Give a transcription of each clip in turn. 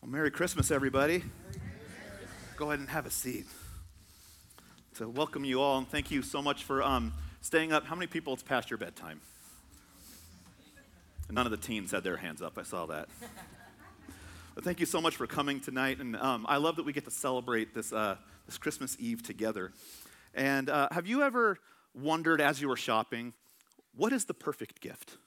Well, Merry Christmas, everybody. Go ahead and have a seat. To welcome you all, and thank you so much for um, staying up. How many people it's past your bedtime? None of the teens had their hands up. I saw that. But thank you so much for coming tonight, and um, I love that we get to celebrate this uh, this Christmas Eve together. And uh, have you ever wondered as you were shopping, what is the perfect gift?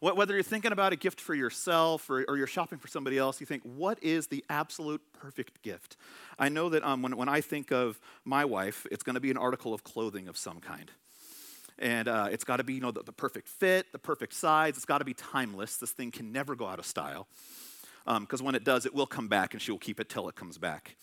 Whether you're thinking about a gift for yourself or, or, you're shopping for somebody else, you think, what is the absolute perfect gift? I know that um, when, when I think of my wife, it's going to be an article of clothing of some kind. And uh, it's got to be, you know, the, the, perfect fit, the perfect size. It's got to be timeless. This thing can never go out of style. Because um, when it does, it will come back and she will keep it till it comes back.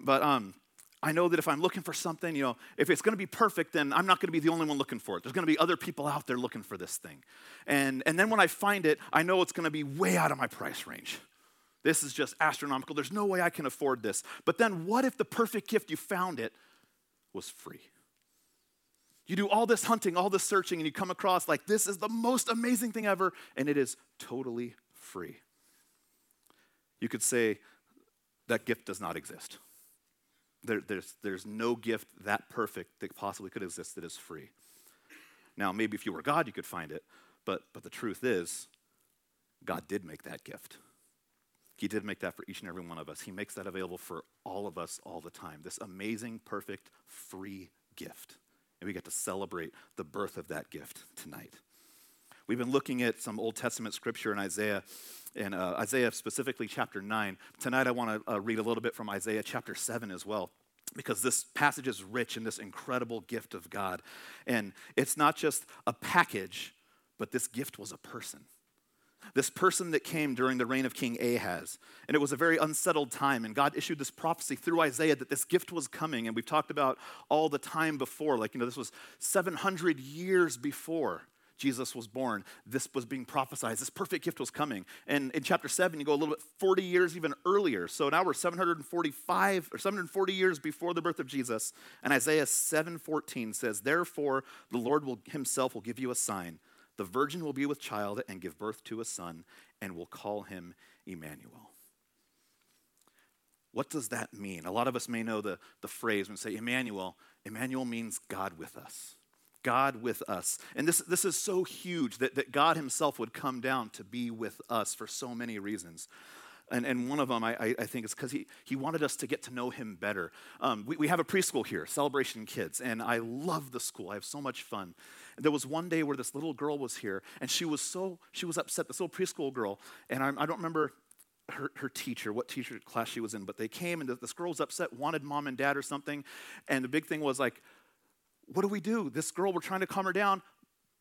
But um, I know that if I'm looking for something, you know, if it's going to be perfect, then I'm not going to be the only one looking for it. There's going to be other people out there looking for this thing. And, and then when I find it, I know it's going to be way out of my price range. This is just astronomical. There's no way I can afford this. But then what if the perfect gift you found it was free? You do all this hunting, all this searching, and you come across like this is the most amazing thing ever, and it is totally free. You could say that gift does not exist. There, there's, there's no gift that perfect that possibly could exist that is free. Now, maybe if you were God, you could find it, but, but the truth is, God did make that gift. He did make that for each and every one of us. He makes that available for all of us all the time. This amazing, perfect, free gift. And we get to celebrate the birth of that gift tonight. We've been looking at some Old Testament scripture in Isaiah, in uh, Isaiah specifically chapter 9. Tonight I want to uh, read a little bit from Isaiah chapter 7 as well because this passage is rich in this incredible gift of God. And it's not just a package, but this gift was a person. This person that came during the reign of King Ahaz. And it was a very unsettled time. And God issued this prophecy through Isaiah that this gift was coming. And we've talked about all the time before. Like, you know, this was 700 years before Jesus was born, this was being prophesied. This perfect gift was coming. And in chapter 7, you go a little bit 40 years even earlier. So now we're 745 or 740 years before the birth of Jesus. And Isaiah 7:14 says, "Therefore the Lord will himself will give you a sign. The virgin will be with child and give birth to a son and will call him Emmanuel." What does that mean? A lot of us may know the, the phrase when we say Emmanuel. Emmanuel means God with us. God with us. And this, this is so huge that, that God Himself would come down to be with us for so many reasons. And, and one of them, I, I think, is because he, he wanted us to get to know him better. Um, we, we have a preschool here, Celebration Kids, and I love the school. I have so much fun. And there was one day where this little girl was here, and she was so, she was upset, this little preschool girl, and I, I don't remember her, her, teacher, what teacher class she was in, but they came and this girl was upset, wanted mom and dad or something. And the big thing was like, what do we do? This girl, we're trying to calm her down.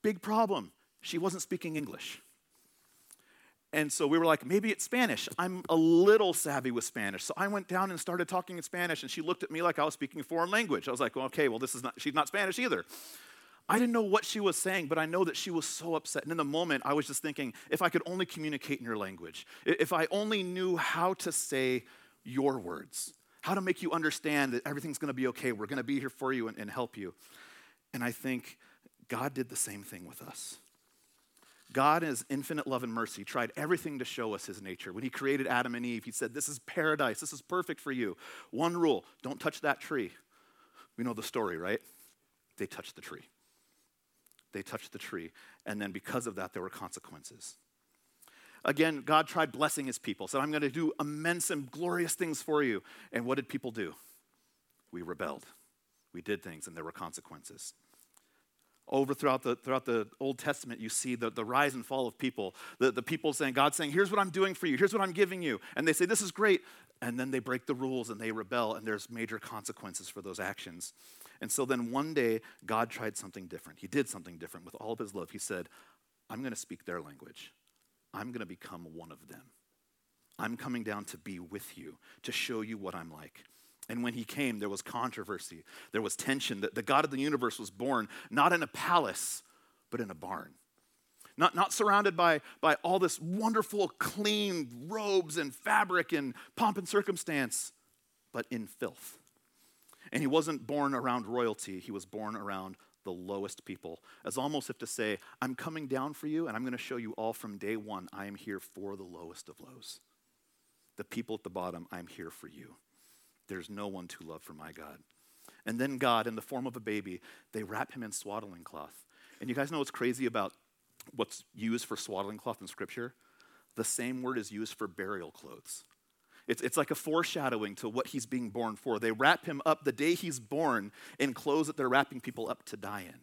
Big problem. She wasn't speaking English. And so we were like, maybe it's Spanish. I'm a little savvy with Spanish. So I went down and started talking in Spanish, and she looked at me like I was speaking a foreign language. I was like, well, okay, well, this is not, she's not Spanish either. I didn't know what she was saying, but I know that she was so upset. And in the moment, I was just thinking, if I could only communicate in your language, if I only knew how to say your words, how to make you understand that everything's going to be okay. We're going to be here for you and, and help you. And I think God did the same thing with us. God, in his infinite love and mercy, tried everything to show us his nature. When he created Adam and Eve, he said, This is paradise. This is perfect for you. One rule don't touch that tree. We know the story, right? They touched the tree. They touched the tree. And then because of that, there were consequences. Again, God tried blessing his people, said, I'm going to do immense and glorious things for you. And what did people do? We rebelled. We did things, and there were consequences. Over throughout the, throughout the Old Testament, you see the, the rise and fall of people. The, the people saying, God saying, Here's what I'm doing for you, here's what I'm giving you. And they say, This is great. And then they break the rules and they rebel, and there's major consequences for those actions. And so then one day, God tried something different. He did something different with all of his love. He said, I'm going to speak their language. I'm going to become one of them. I'm coming down to be with you, to show you what I'm like. And when he came, there was controversy, there was tension. That the God of the universe was born not in a palace, but in a barn. Not, not surrounded by, by all this wonderful, clean robes and fabric and pomp and circumstance, but in filth. And he wasn't born around royalty, he was born around the lowest people, as almost if to say, I'm coming down for you, and I'm going to show you all from day one, I am here for the lowest of lows. the people at the bottom, I'm here for you. There's no one too loved for my God. And then God, in the form of a baby, they wrap him in swaddling cloth. And you guys know what's crazy about what's used for swaddling cloth in Scripture? The same word is used for burial clothes. It's, it's like a foreshadowing to what he's being born for. They wrap him up the day he's born in clothes that they're wrapping people up to die in.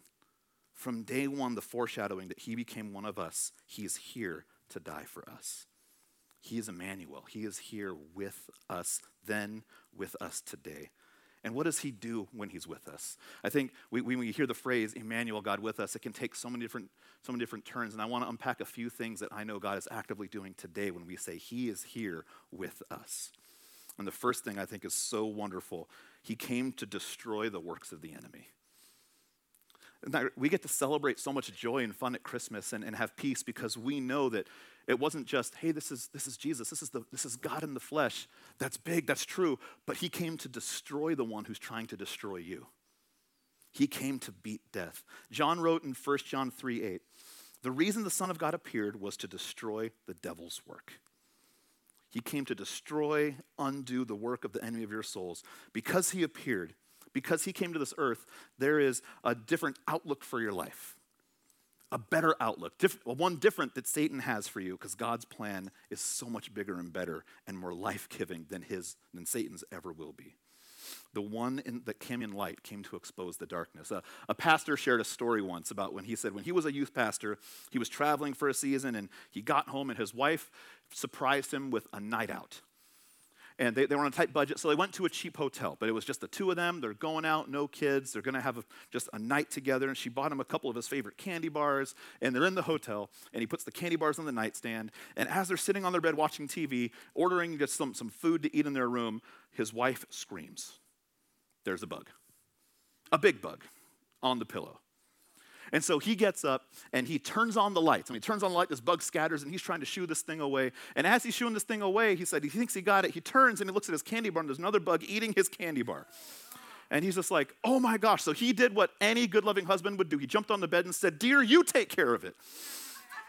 From day one, the foreshadowing that he became one of us, he is here to die for us. He is Emmanuel. He is here with us then, with us today. And what does he do when he's with us? I think we, when we hear the phrase Emmanuel, God with us, it can take so many different, so many different turns. And I want to unpack a few things that I know God is actively doing today when we say he is here with us. And the first thing I think is so wonderful he came to destroy the works of the enemy. We get to celebrate so much joy and fun at Christmas and, and have peace because we know that it wasn't just, hey, this is, this is Jesus, this is, the, this is God in the flesh. That's big, that's true. But he came to destroy the one who's trying to destroy you. He came to beat death. John wrote in 1 John 3 8, the reason the Son of God appeared was to destroy the devil's work. He came to destroy, undo the work of the enemy of your souls. Because he appeared, because he came to this earth, there is a different outlook for your life, a better outlook, diff- one different that Satan has for you, because God's plan is so much bigger and better and more life giving than his than Satan's ever will be. The one in, that came in light came to expose the darkness. Uh, a pastor shared a story once about when he said when he was a youth pastor, he was traveling for a season and he got home and his wife surprised him with a night out and they, they were on a tight budget, so they went to a cheap hotel. But it was just the two of them. They're going out, no kids. They're going to have a, just a night together. And she bought him a couple of his favorite candy bars. And they're in the hotel, and he puts the candy bars on the nightstand. And as they're sitting on their bed watching TV, ordering just some, some food to eat in their room, his wife screams. There's a bug, a big bug on the pillow. And so he gets up and he turns on the lights. And he turns on the light, this bug scatters, and he's trying to shoo this thing away. And as he's shooing this thing away, he said he thinks he got it. He turns and he looks at his candy bar, and there's another bug eating his candy bar. And he's just like, oh my gosh. So he did what any good loving husband would do. He jumped on the bed and said, Dear, you take care of it.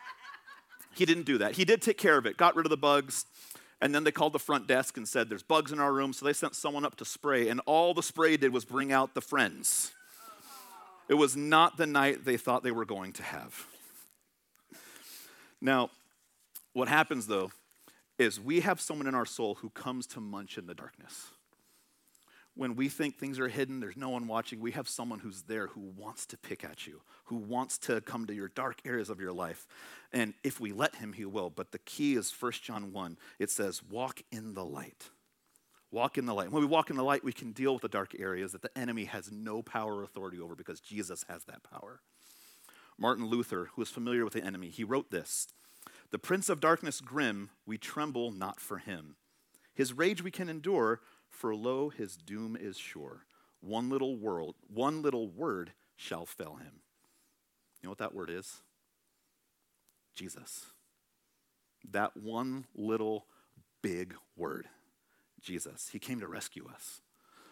he didn't do that. He did take care of it, got rid of the bugs. And then they called the front desk and said, There's bugs in our room. So they sent someone up to spray. And all the spray did was bring out the friends. It was not the night they thought they were going to have. Now, what happens though is we have someone in our soul who comes to munch in the darkness. When we think things are hidden, there's no one watching, we have someone who's there who wants to pick at you, who wants to come to your dark areas of your life. And if we let him, he will. But the key is 1 John 1. It says, walk in the light. Walk in the light. When we walk in the light, we can deal with the dark areas that the enemy has no power or authority over because Jesus has that power. Martin Luther, who was familiar with the enemy, he wrote this The prince of darkness grim, we tremble not for him. His rage we can endure, for lo, his doom is sure. One little world, one little word shall fell him. You know what that word is? Jesus. That one little big word. Jesus. He came to rescue us.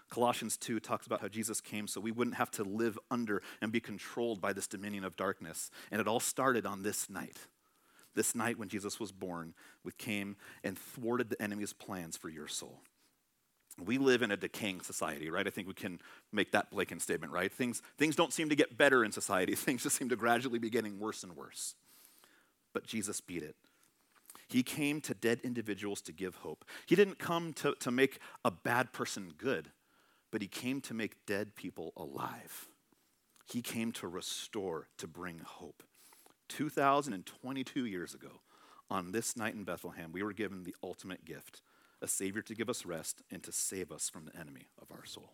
Colossians 2 talks about how Jesus came so we wouldn't have to live under and be controlled by this dominion of darkness. And it all started on this night. This night when Jesus was born, we came and thwarted the enemy's plans for your soul. We live in a decaying society, right? I think we can make that blatant statement, right? Things, things don't seem to get better in society. Things just seem to gradually be getting worse and worse. But Jesus beat it. He came to dead individuals to give hope. He didn't come to, to make a bad person good, but he came to make dead people alive. He came to restore, to bring hope. 2022 years ago, on this night in Bethlehem, we were given the ultimate gift a Savior to give us rest and to save us from the enemy of our soul.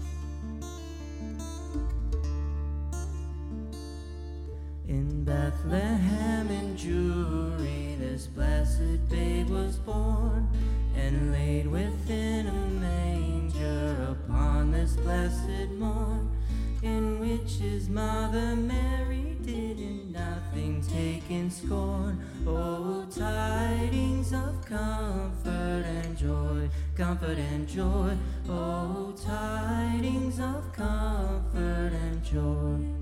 Bethlehem in Jewry, this blessed babe was born and laid within a manger upon this blessed morn, in which his mother Mary did in nothing take in scorn. Oh, tidings of comfort and joy, comfort and joy. Oh, tidings of comfort and joy.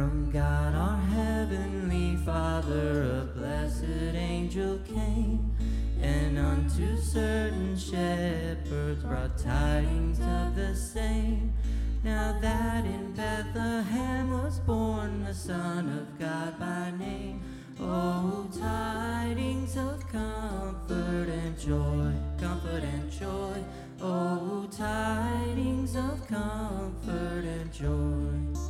From God our heavenly Father, a blessed angel came, and unto certain shepherds brought tidings of the same. Now that in Bethlehem was born the Son of God by name, oh, tidings of comfort and joy, comfort and joy, oh, tidings of comfort and joy.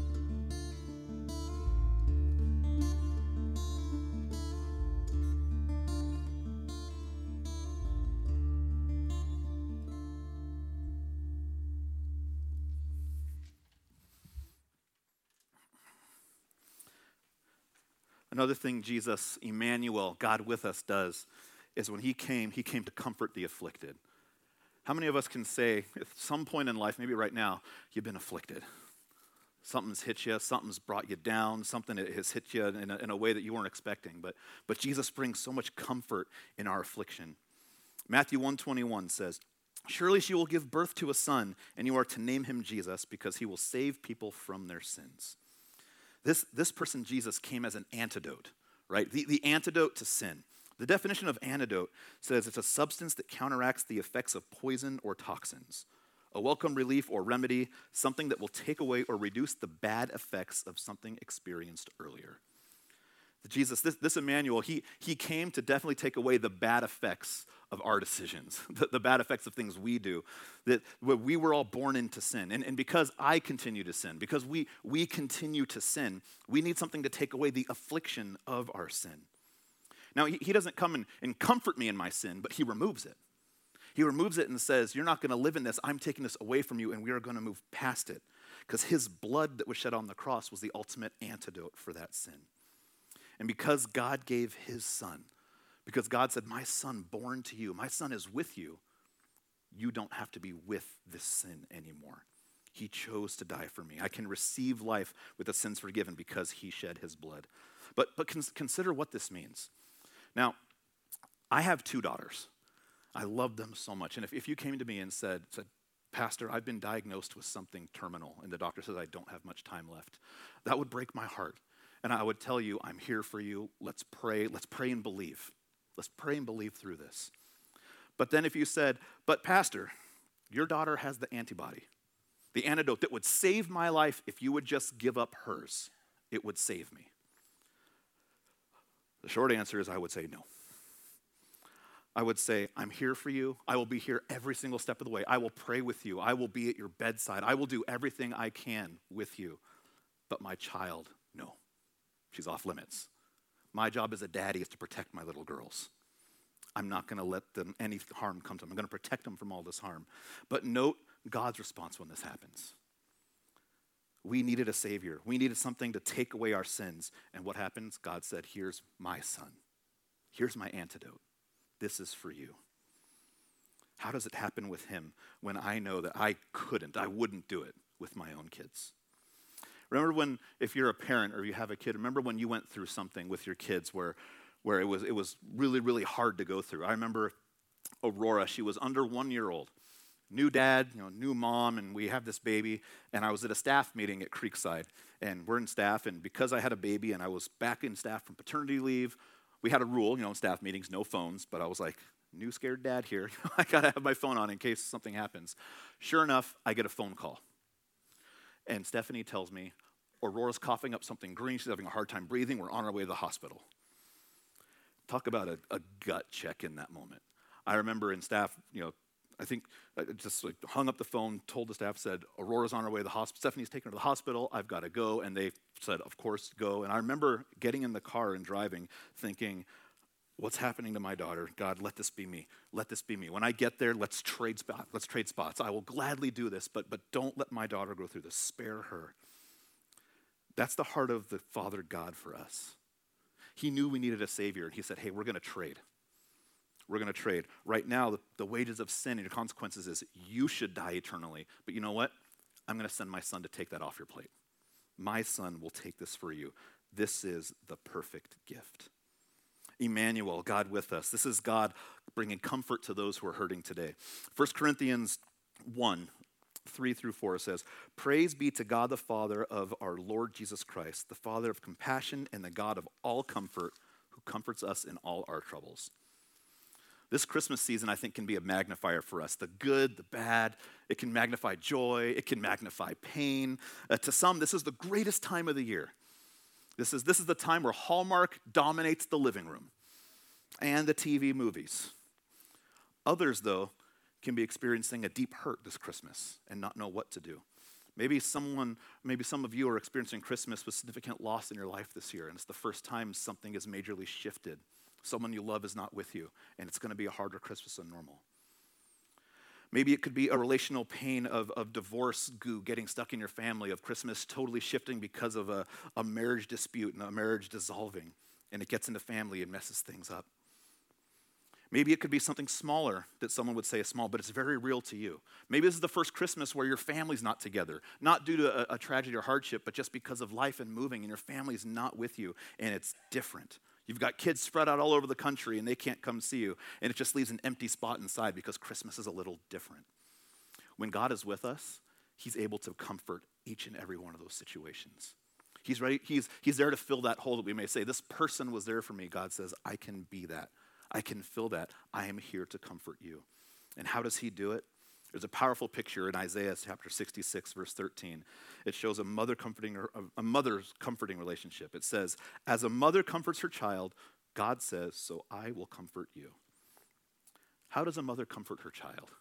Another thing Jesus, Emmanuel, God with us, does is when he came, he came to comfort the afflicted. How many of us can say at some point in life, maybe right now, you've been afflicted? Something's hit you, something's brought you down, something has hit you in a, in a way that you weren't expecting. But, but Jesus brings so much comfort in our affliction. Matthew 121 says, Surely she will give birth to a son, and you are to name him Jesus, because he will save people from their sins. This, this person, Jesus, came as an antidote, right? The, the antidote to sin. The definition of antidote says it's a substance that counteracts the effects of poison or toxins, a welcome relief or remedy, something that will take away or reduce the bad effects of something experienced earlier. Jesus, this, this Emmanuel, he, he came to definitely take away the bad effects of our decisions, the, the, bad effects of things we do, that we were all born into sin. And, and because I continue to sin, because we, we continue to sin, we need something to take away the affliction of our sin. Now, he, he doesn't come and, and comfort me in my sin, but he removes it. He removes it and says, You're not going to live in this. I'm taking this away from you, and we are going to move past it. Because his blood that was shed on the cross was the ultimate antidote for that sin. And because God gave his son, because God said, My son born to you, my son is with you, you don't have to be with this sin anymore. He chose to die for me. I can receive life with the sins forgiven because he shed his blood. But, but cons- consider what this means. Now, I have two daughters. I love them so much. And if, if you came to me and said, said, Pastor, I've been diagnosed with something terminal, and the doctor says I don't have much time left, that would break my heart. And I would tell you, I'm here for you. Let's pray. Let's pray and believe. Let's pray and believe through this. But then if you said, but Pastor, your daughter has the antibody, the antidote that would save my life if you would just give up hers, it would save me. The short answer is I would say no. I would say, I'm here for you. I will be here every single step of the way. I will pray with you. I will be at your bedside. I will do everything I can with you. But my child. She's off limits. My job as a daddy is to protect my little girls. I'm not going to let them any harm come to them. I'm going to protect them from all this harm. But note God's response when this happens. We needed a savior. We needed something to take away our sins. And what happens? God said, "Here's my son. Here's my antidote. This is for you." How does it happen with him when I know that I couldn't, I wouldn't do it with my own kids? Remember when, if you're a parent or you have a kid, remember when you went through something with your kids where, where it, was, it was really, really hard to go through. I remember Aurora, she was under one year old. new dad, you know, new mom, and we have this baby. And I was at a staff meeting at Creekside, and we're in staff. And because I had a baby and I was back in staff from paternity leave, we had a rule, you know, in staff meetings, no phones. But I was like, new scared dad here. I gotta have my phone on in case something happens. Sure enough, I get a phone call. And Stephanie tells me, Aurora's coughing up something green. She's having a hard time breathing. We're on our way to the hospital. Talk about a, a gut check in that moment. I remember in staff, you know, I think I just like hung up the phone, told the staff, said, Aurora's on her way to the hospital. Stephanie's taken her to the hospital. I've got to go. And they said, Of course, go. And I remember getting in the car and driving, thinking, What's happening to my daughter? God, let this be me. Let this be me. When I get there, let's trade spots. Let's trade spots. I will gladly do this, but, but don't let my daughter go through this. Spare her. That's the heart of the Father God for us. He knew we needed a Savior, and He said, Hey, we're going to trade. We're going to trade. Right now, the, the wages of sin and your consequences is you should die eternally. But you know what? I'm going to send my son to take that off your plate. My son will take this for you. This is the perfect gift. Emmanuel, God with us. This is God bringing comfort to those who are hurting today. 1 Corinthians 1 3 through 4 says, Praise be to God the Father of our Lord Jesus Christ, the Father of compassion and the God of all comfort, who comforts us in all our troubles. This Christmas season, I think, can be a magnifier for us the good, the bad. It can magnify joy, it can magnify pain. Uh, to some, this is the greatest time of the year. This is, this is the time where Hallmark dominates the living room and the TV movies. Others, though, can be experiencing a deep hurt this Christmas and not know what to do. Maybe someone, maybe some of you are experiencing Christmas with significant loss in your life this year, and it's the first time something has majorly shifted. Someone you love is not with you, and it's going to be a harder Christmas than normal. Maybe it could be a relational pain of, of divorce goo getting stuck in your family, of Christmas totally shifting because of a, a marriage dispute and a marriage dissolving, and it gets into family and messes things up. Maybe it could be something smaller that someone would say is small, but it's very real to you. Maybe this is the first Christmas where your family's not together, not due to a, a tragedy or hardship, but just because of life and moving, and your family's not with you, and it's different. You've got kids spread out all over the country and they can't come see you, and it just leaves an empty spot inside because Christmas is a little different. When God is with us, He's able to comfort each and every one of those situations. He's ready, he's, he's there to fill that hole that we may say, This person was there for me. God says, I can be that. I can fill that. I am here to comfort you. And how does He do it? There's a powerful picture in Isaiah chapter 66, verse 13. It shows a mother comforting a mother's comforting relationship. It says, "As a mother comforts her child, God says, so I will comfort you." How does a mother comfort her child?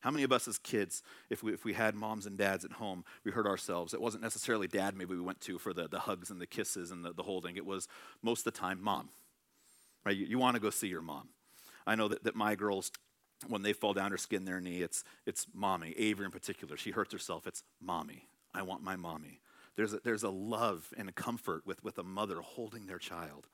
How many of us as kids, if we, if we had moms and dads at home, we hurt ourselves? It wasn't necessarily dad, maybe we went to for the, the hugs and the kisses and the, the holding. It was most of the time mom. Right? You, you want to go see your mom. I know that, that my girls when they fall down or skin their knee, it's, it's mommy. Avery in particular, she hurts herself. It's mommy. I want my mommy. There's a, there's a love and a comfort with, with a mother holding their child.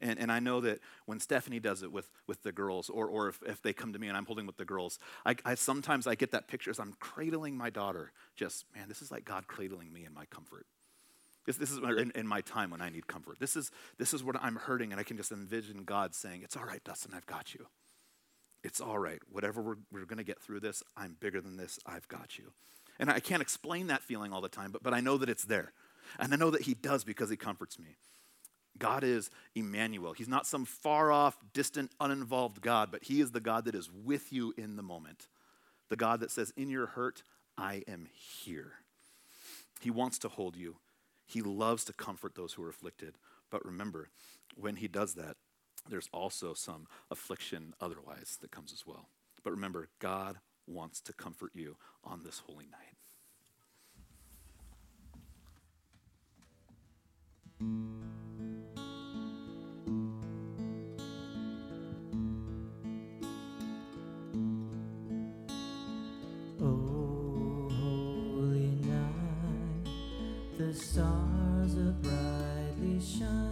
And, and I know that when Stephanie does it with, with the girls, or, or if, if they come to me and I'm holding with the girls, I, I sometimes I get that picture as I'm cradling my daughter. Just, man, this is like God cradling me in my comfort. This, this is in, in my time when I need comfort. This is, this is what I'm hurting, and I can just envision God saying, It's all right, Dustin, I've got you. It's all right. Whatever we're, we're going to get through this, I'm bigger than this. I've got you. And I can't explain that feeling all the time, but, but I know that it's there. And I know that He does because He comforts me. God is Emmanuel. He's not some far off, distant, uninvolved God, but He is the God that is with you in the moment. The God that says, In your hurt, I am here. He wants to hold you. He loves to comfort those who are afflicted. But remember, when He does that, there's also some affliction otherwise that comes as well. But remember, God wants to comfort you on this holy night. Oh, the stars are brightly shining.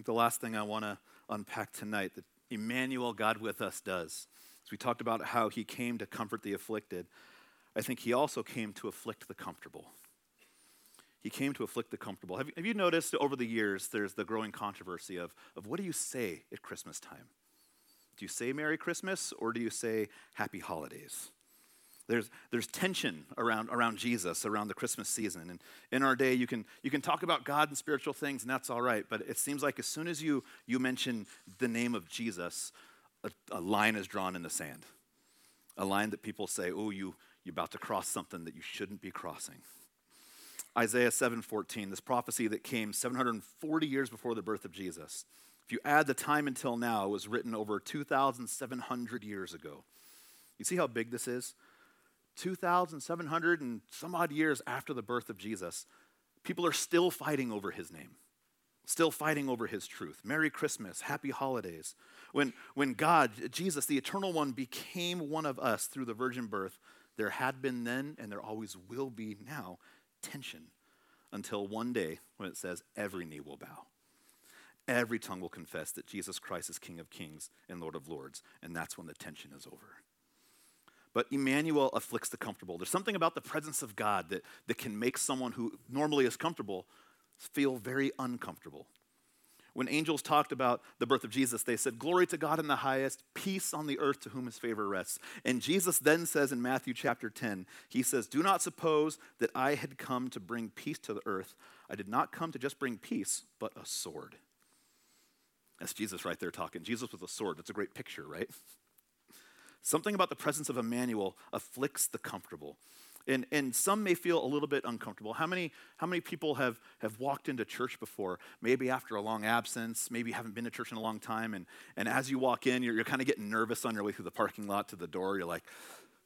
Think the last thing I want to unpack tonight that Emmanuel, God with us, does. As we talked about how he came to comfort the afflicted, I think he also came to afflict the comfortable. He came to afflict the comfortable. Have, have you noticed over the years there's the growing controversy of, of what do you say at Christmas time? Do you say Merry Christmas or do you say Happy Holidays? There's, there's tension around, around Jesus, around the Christmas season. And in our day, you can, you can talk about God and spiritual things, and that's all right. But it seems like as soon as you, you mention the name of Jesus, a, a line is drawn in the sand. A line that people say, oh, you, you're about to cross something that you shouldn't be crossing. Isaiah 7:14, this prophecy that came 740 years before the birth of Jesus. If you add the time until now, it was written over 2,700 years ago. You see how big this is? 2,700 and some odd years after the birth of Jesus, people are still fighting over his name, still fighting over his truth. Merry Christmas, happy holidays. When, when God, Jesus, the eternal one, became one of us through the virgin birth, there had been then and there always will be now tension until one day when it says, every knee will bow. Every tongue will confess that Jesus Christ is King of kings and Lord of lords, and that's when the tension is over. But Emmanuel afflicts the comfortable. There's something about the presence of God that, that can make someone who normally is comfortable feel very uncomfortable. When angels talked about the birth of Jesus, they said, Glory to God in the highest, peace on the earth to whom his favor rests. And Jesus then says in Matthew chapter 10, He says, Do not suppose that I had come to bring peace to the earth. I did not come to just bring peace, but a sword. That's Jesus right there talking. Jesus with a sword. That's a great picture, right? Something about the presence of Emmanuel afflicts the comfortable. And, and some may feel a little bit uncomfortable. How many, how many people have, have walked into church before, maybe after a long absence, maybe haven't been to church in a long time, and, and as you walk in, you're, you're kind of getting nervous on your way through the parking lot to the door. You're like,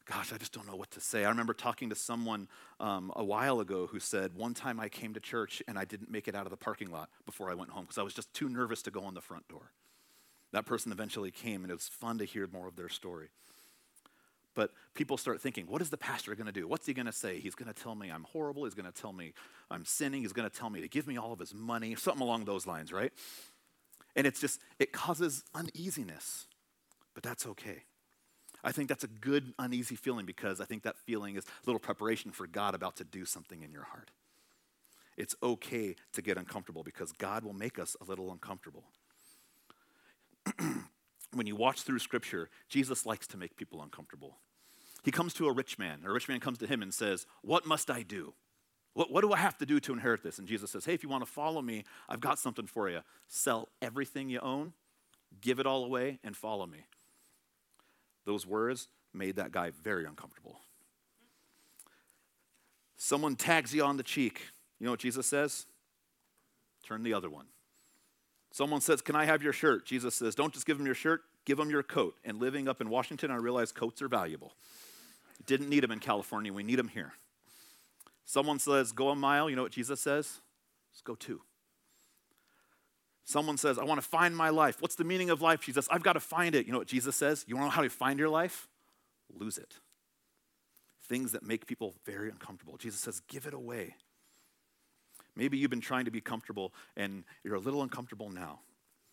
gosh, I just don't know what to say. I remember talking to someone um, a while ago who said, one time I came to church and I didn't make it out of the parking lot before I went home because I was just too nervous to go in the front door. That person eventually came, and it was fun to hear more of their story. But people start thinking, what is the pastor going to do? What's he going to say? He's going to tell me I'm horrible. He's going to tell me I'm sinning. He's going to tell me to give me all of his money, something along those lines, right? And it's just, it causes uneasiness, but that's okay. I think that's a good, uneasy feeling because I think that feeling is a little preparation for God about to do something in your heart. It's okay to get uncomfortable because God will make us a little uncomfortable. when you watch through Scripture, Jesus likes to make people uncomfortable. He comes to a rich man. And a rich man comes to him and says, What must I do? What, what, do I have to do to inherit this? And Jesus says, Hey, if you want to follow me, I've got something for you. Sell everything you own, give it all away, and follow me. Those words made that guy very uncomfortable. Someone tags you on the cheek. You know what Jesus says? Turn the other one. Someone says, Can I have your shirt? Jesus says, Don't just give them your shirt, give them your coat. And living up in Washington, I realized coats are valuable. Didn't need them in California, we need them here. Someone says, Go a mile. You know what Jesus says? Let's go two. Someone says, I want to find my life. What's the meaning of life, Jesus? I've got to find it. You know what Jesus says? You want to know how to find your life? Lose it. Things that make people very uncomfortable. Jesus says, Give it away. Maybe you've been trying to be comfortable and you're a little uncomfortable now.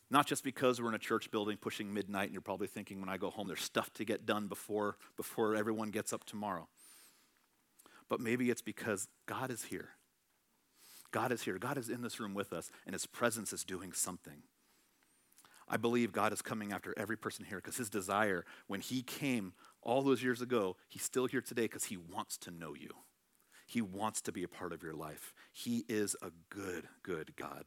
Not just because we're in a church building pushing midnight and you're probably thinking when I go home there's stuff to get done before, before everyone gets up tomorrow. But maybe it's because God is here. God is here. God is in this room with us and his presence is doing something. I believe God is coming after every person here because his desire, when he came all those years ago, he's still here today because he wants to know you. He wants to be a part of your life. He is a good, good God.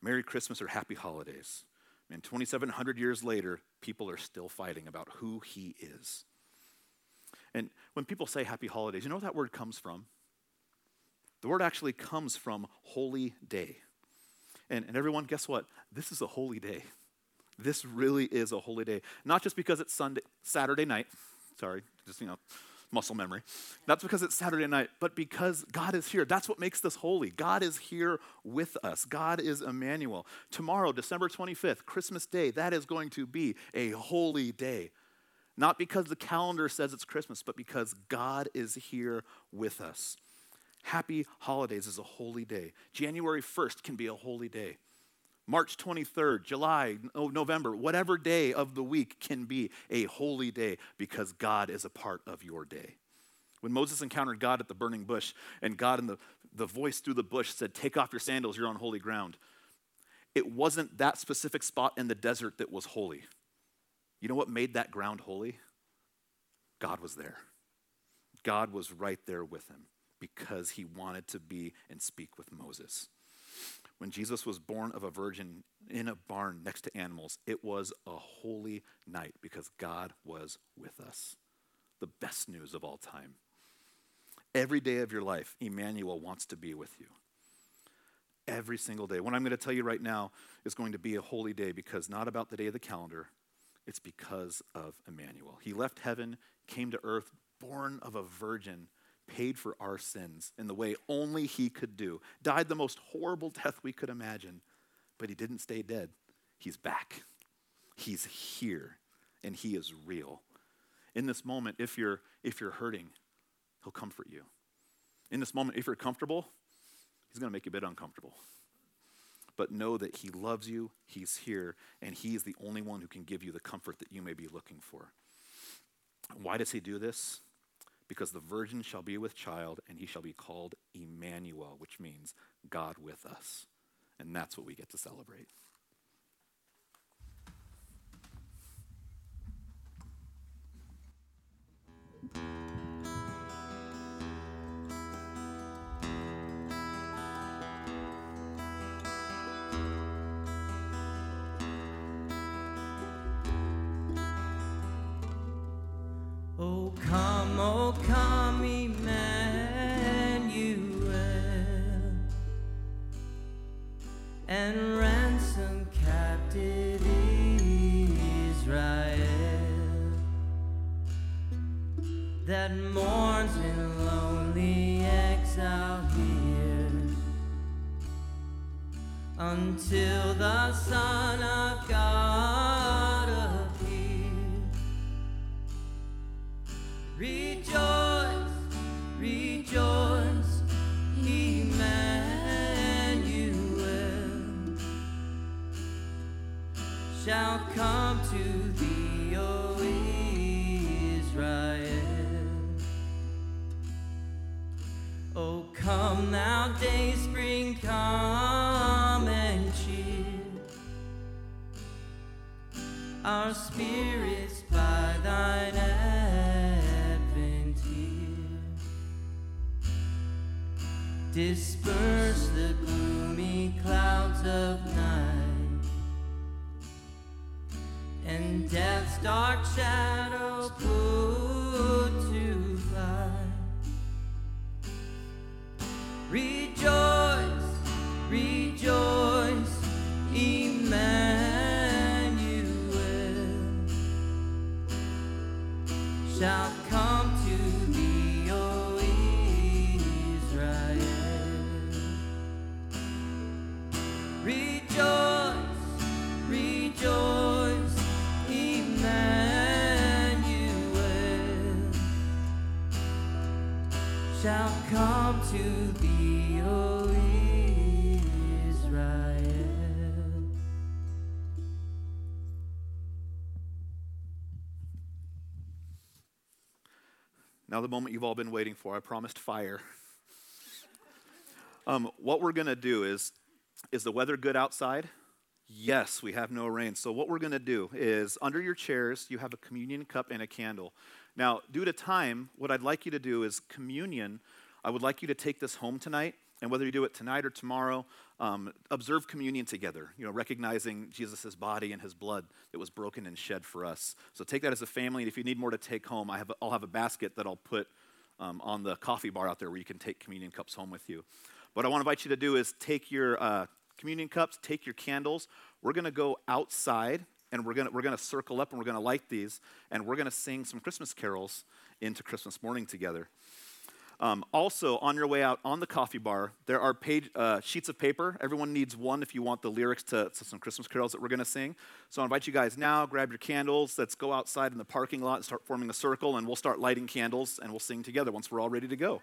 Merry Christmas or Happy Holidays. And 2,700 years later, people are still fighting about who He is. And when people say Happy Holidays, you know where that word comes from? The word actually comes from holy day. And, and everyone, guess what? This is a holy day. This really is a holy day. Not just because it's Sunday, Saturday night. Sorry, just, you know, muscle memory. That's because it's Saturday night, but because God is here. That's what makes this holy. God is here with us. God is Emmanuel. Tomorrow, December 25th, Christmas Day, that is going to be a holy day. Not because the calendar says it's Christmas, but because God is here with us. Happy holidays is a holy day. January 1st can be a holy day. March 23rd, July, November, whatever day of the week can be a holy day because God is a part of your day. When Moses encountered God at the burning bush, and God in the, the voice through the bush said, Take off your sandals, you're on holy ground. It wasn't that specific spot in the desert that was holy. You know what made that ground holy? God was there. God was right there with him because he wanted to be and speak with Moses when Jesus was born of a virgin in a barn next to animals, it was a holy night because God was with us. The best news of all time. Every day of your life, Emmanuel wants to be with you. Every single day. What I'm going to tell you right now is going to be a holy day because not about the day of the calendar, it's because of Emmanuel. He left heaven, came to earth, born of a virgin paid for our sins in the way only He could do, died the most horrible death we could imagine, but He didn't stay dead. He's back. He's here, and He is real. In this moment, if you're, if you're hurting, He'll comfort you. In this moment, if you're comfortable, He's going to make you a bit uncomfortable. But know that He loves you, He's here, and He is the only one who can give you the comfort that you may be looking for. Why does He do this? Because the virgin shall be with child, and he shall be called Emmanuel, which means God with us. And that's what we get to celebrate. Come, oh, come, Emmanuel, and ransom captive Israel that mourns in lonely exile here until the Son of God shall come to thee, dark shall come to thee, O Israel. Now, the moment you've all been waiting for. I promised fire. Um, what we're going to do is, is the weather good outside? Yes, we have no rain. So, what we're going to do is under your chairs, you have a communion cup and a candle. Now, due to time, what I'd like you to do is communion. I would like you to take this home tonight, and whether you do it tonight or tomorrow, um, observe communion together, you know, recognizing Jesus' body and his blood that was broken and shed for us. So, take that as a family, and if you need more to take home, I have, I'll have a basket that I'll put um, on the coffee bar out there where you can take communion cups home with you. What I want to invite you to do is take your uh, communion cups, take your candles. We're going to go outside and we're going we're to circle up and we're going to light these and we're going to sing some Christmas carols into Christmas morning together. Um, also, on your way out on the coffee bar, there are page, uh, sheets of paper. Everyone needs one if you want the lyrics to, to some Christmas carols that we're going to sing. So I invite you guys now, grab your candles. Let's go outside in the parking lot and start forming a circle, and we'll start lighting candles and we'll sing together once we're all ready to go.